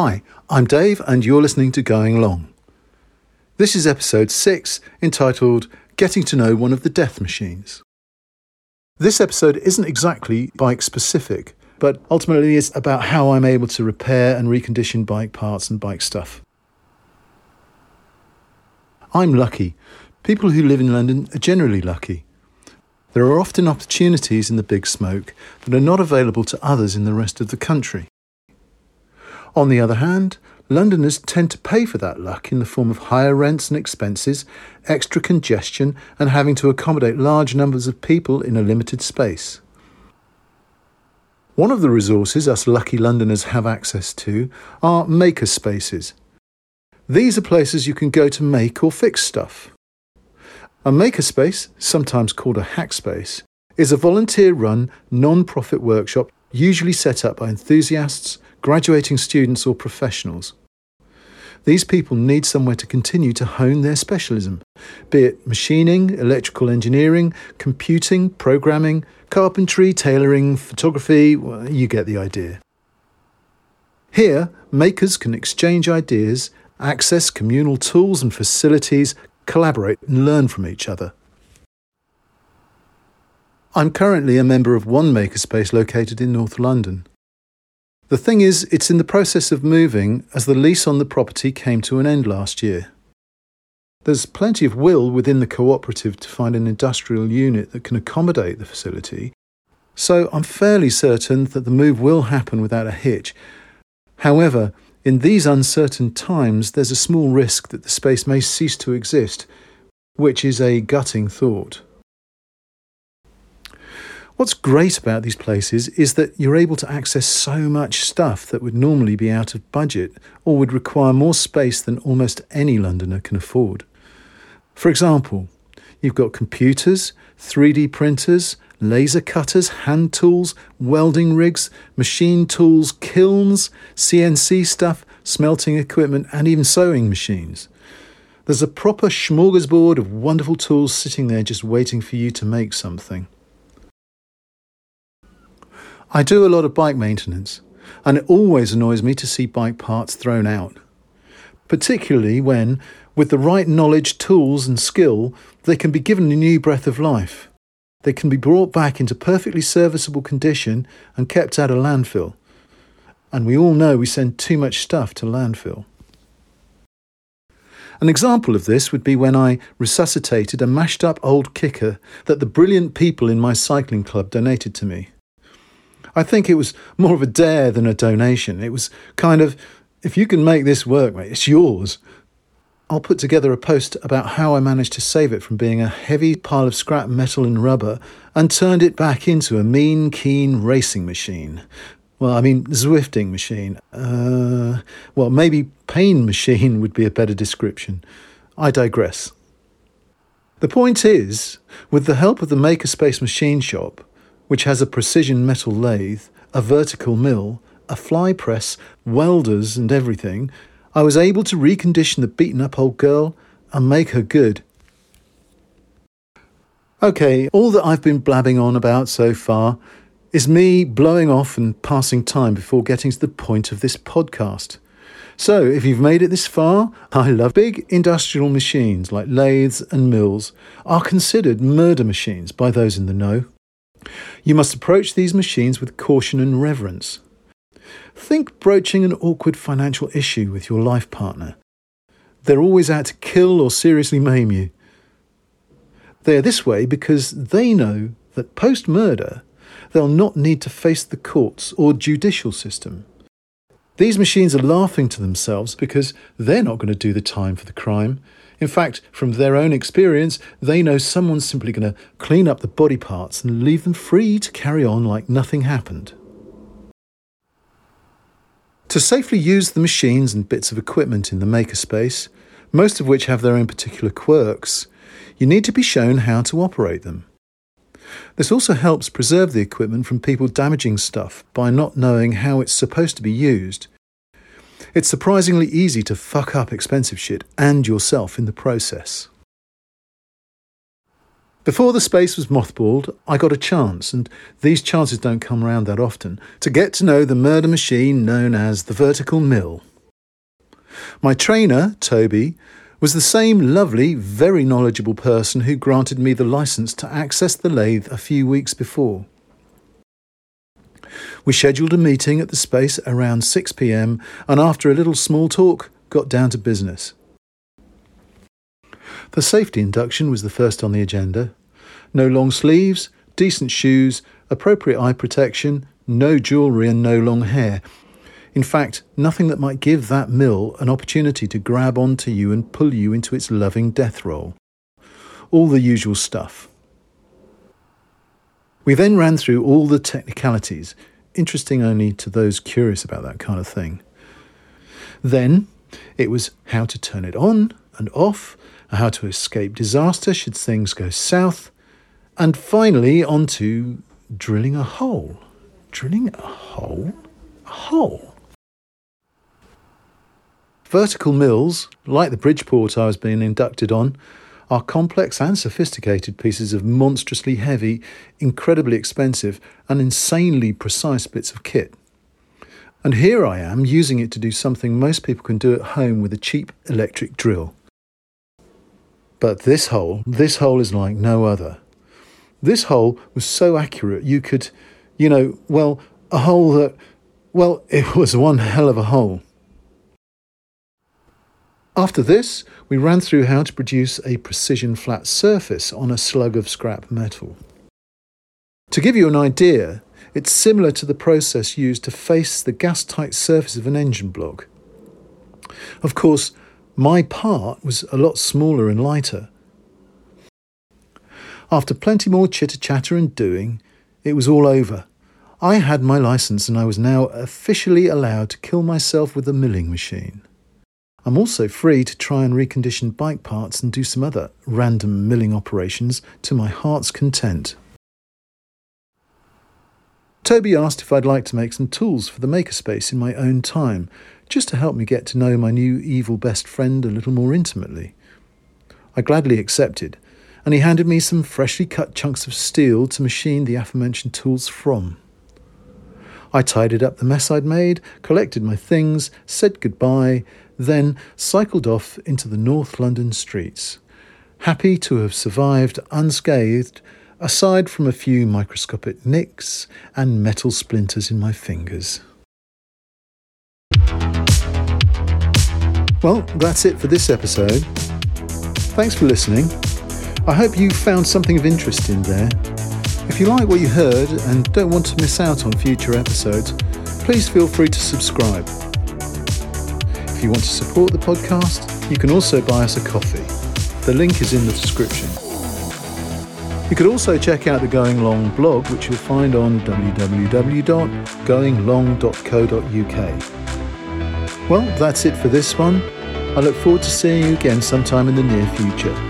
Hi, I'm Dave, and you're listening to Going Long. This is episode 6, entitled Getting to Know One of the Death Machines. This episode isn't exactly bike specific, but ultimately it's about how I'm able to repair and recondition bike parts and bike stuff. I'm lucky. People who live in London are generally lucky. There are often opportunities in the big smoke that are not available to others in the rest of the country. On the other hand, Londoners tend to pay for that luck in the form of higher rents and expenses, extra congestion, and having to accommodate large numbers of people in a limited space. One of the resources us lucky Londoners have access to are maker spaces. These are places you can go to make or fix stuff. A makerspace, sometimes called a hackspace, is a volunteer run, non profit workshop usually set up by enthusiasts, graduating students, or professionals. These people need somewhere to continue to hone their specialism, be it machining, electrical engineering, computing, programming, carpentry, tailoring, photography, well, you get the idea. Here, makers can exchange ideas, access communal tools and facilities, collaborate, and learn from each other. I'm currently a member of one makerspace located in North London. The thing is, it's in the process of moving as the lease on the property came to an end last year. There's plenty of will within the cooperative to find an industrial unit that can accommodate the facility, so I'm fairly certain that the move will happen without a hitch. However, in these uncertain times, there's a small risk that the space may cease to exist, which is a gutting thought. What's great about these places is that you're able to access so much stuff that would normally be out of budget or would require more space than almost any Londoner can afford. For example, you've got computers, 3D printers, laser cutters, hand tools, welding rigs, machine tools, kilns, CNC stuff, smelting equipment, and even sewing machines. There's a proper smorgasbord of wonderful tools sitting there just waiting for you to make something. I do a lot of bike maintenance, and it always annoys me to see bike parts thrown out. Particularly when, with the right knowledge, tools, and skill, they can be given a new breath of life. They can be brought back into perfectly serviceable condition and kept out of landfill. And we all know we send too much stuff to landfill. An example of this would be when I resuscitated a mashed up old kicker that the brilliant people in my cycling club donated to me. I think it was more of a dare than a donation. It was kind of, if you can make this work, mate, it's yours. I'll put together a post about how I managed to save it from being a heavy pile of scrap metal and rubber and turned it back into a mean, keen racing machine. Well, I mean, Zwifting machine. Uh, well, maybe pain machine would be a better description. I digress. The point is, with the help of the Makerspace Machine Shop, which has a precision metal lathe, a vertical mill, a fly press, welders, and everything, I was able to recondition the beaten up old girl and make her good. Okay, all that I've been blabbing on about so far is me blowing off and passing time before getting to the point of this podcast. So, if you've made it this far, I love big industrial machines like lathes and mills are considered murder machines by those in the know. You must approach these machines with caution and reverence. Think broaching an awkward financial issue with your life partner. They're always out to kill or seriously maim you. They are this way because they know that post murder, they'll not need to face the courts or judicial system. These machines are laughing to themselves because they're not going to do the time for the crime. In fact, from their own experience, they know someone's simply going to clean up the body parts and leave them free to carry on like nothing happened. To safely use the machines and bits of equipment in the makerspace, most of which have their own particular quirks, you need to be shown how to operate them. This also helps preserve the equipment from people damaging stuff by not knowing how it's supposed to be used. It's surprisingly easy to fuck up expensive shit and yourself in the process. Before the space was mothballed, I got a chance, and these chances don't come around that often, to get to know the murder machine known as the vertical mill. My trainer, Toby, was the same lovely, very knowledgeable person who granted me the license to access the lathe a few weeks before. We scheduled a meeting at the space around 6 pm and after a little small talk, got down to business. The safety induction was the first on the agenda. No long sleeves, decent shoes, appropriate eye protection, no jewellery, and no long hair. In fact, nothing that might give that mill an opportunity to grab onto you and pull you into its loving death roll. All the usual stuff. We then ran through all the technicalities, interesting only to those curious about that kind of thing. Then it was how to turn it on and off, how to escape disaster should things go south, and finally on to drilling a hole. Drilling a hole? A hole? Vertical mills, like the Bridgeport I was being inducted on, are complex and sophisticated pieces of monstrously heavy, incredibly expensive, and insanely precise bits of kit. And here I am using it to do something most people can do at home with a cheap electric drill. But this hole, this hole is like no other. This hole was so accurate you could, you know, well, a hole that, well, it was one hell of a hole. After this, we ran through how to produce a precision flat surface on a slug of scrap metal. To give you an idea, it's similar to the process used to face the gas tight surface of an engine block. Of course, my part was a lot smaller and lighter. After plenty more chitter chatter and doing, it was all over. I had my license and I was now officially allowed to kill myself with a milling machine. I'm also free to try and recondition bike parts and do some other random milling operations to my heart's content. Toby asked if I'd like to make some tools for the makerspace in my own time, just to help me get to know my new evil best friend a little more intimately. I gladly accepted, and he handed me some freshly cut chunks of steel to machine the aforementioned tools from. I tidied up the mess I'd made, collected my things, said goodbye, then cycled off into the North London streets, happy to have survived unscathed, aside from a few microscopic nicks and metal splinters in my fingers. Well, that's it for this episode. Thanks for listening. I hope you found something of interest in there. If you like what you heard and don't want to miss out on future episodes, please feel free to subscribe. If you want to support the podcast, you can also buy us a coffee. The link is in the description. You could also check out the Going Long blog, which you'll find on www.goinglong.co.uk. Well, that's it for this one. I look forward to seeing you again sometime in the near future.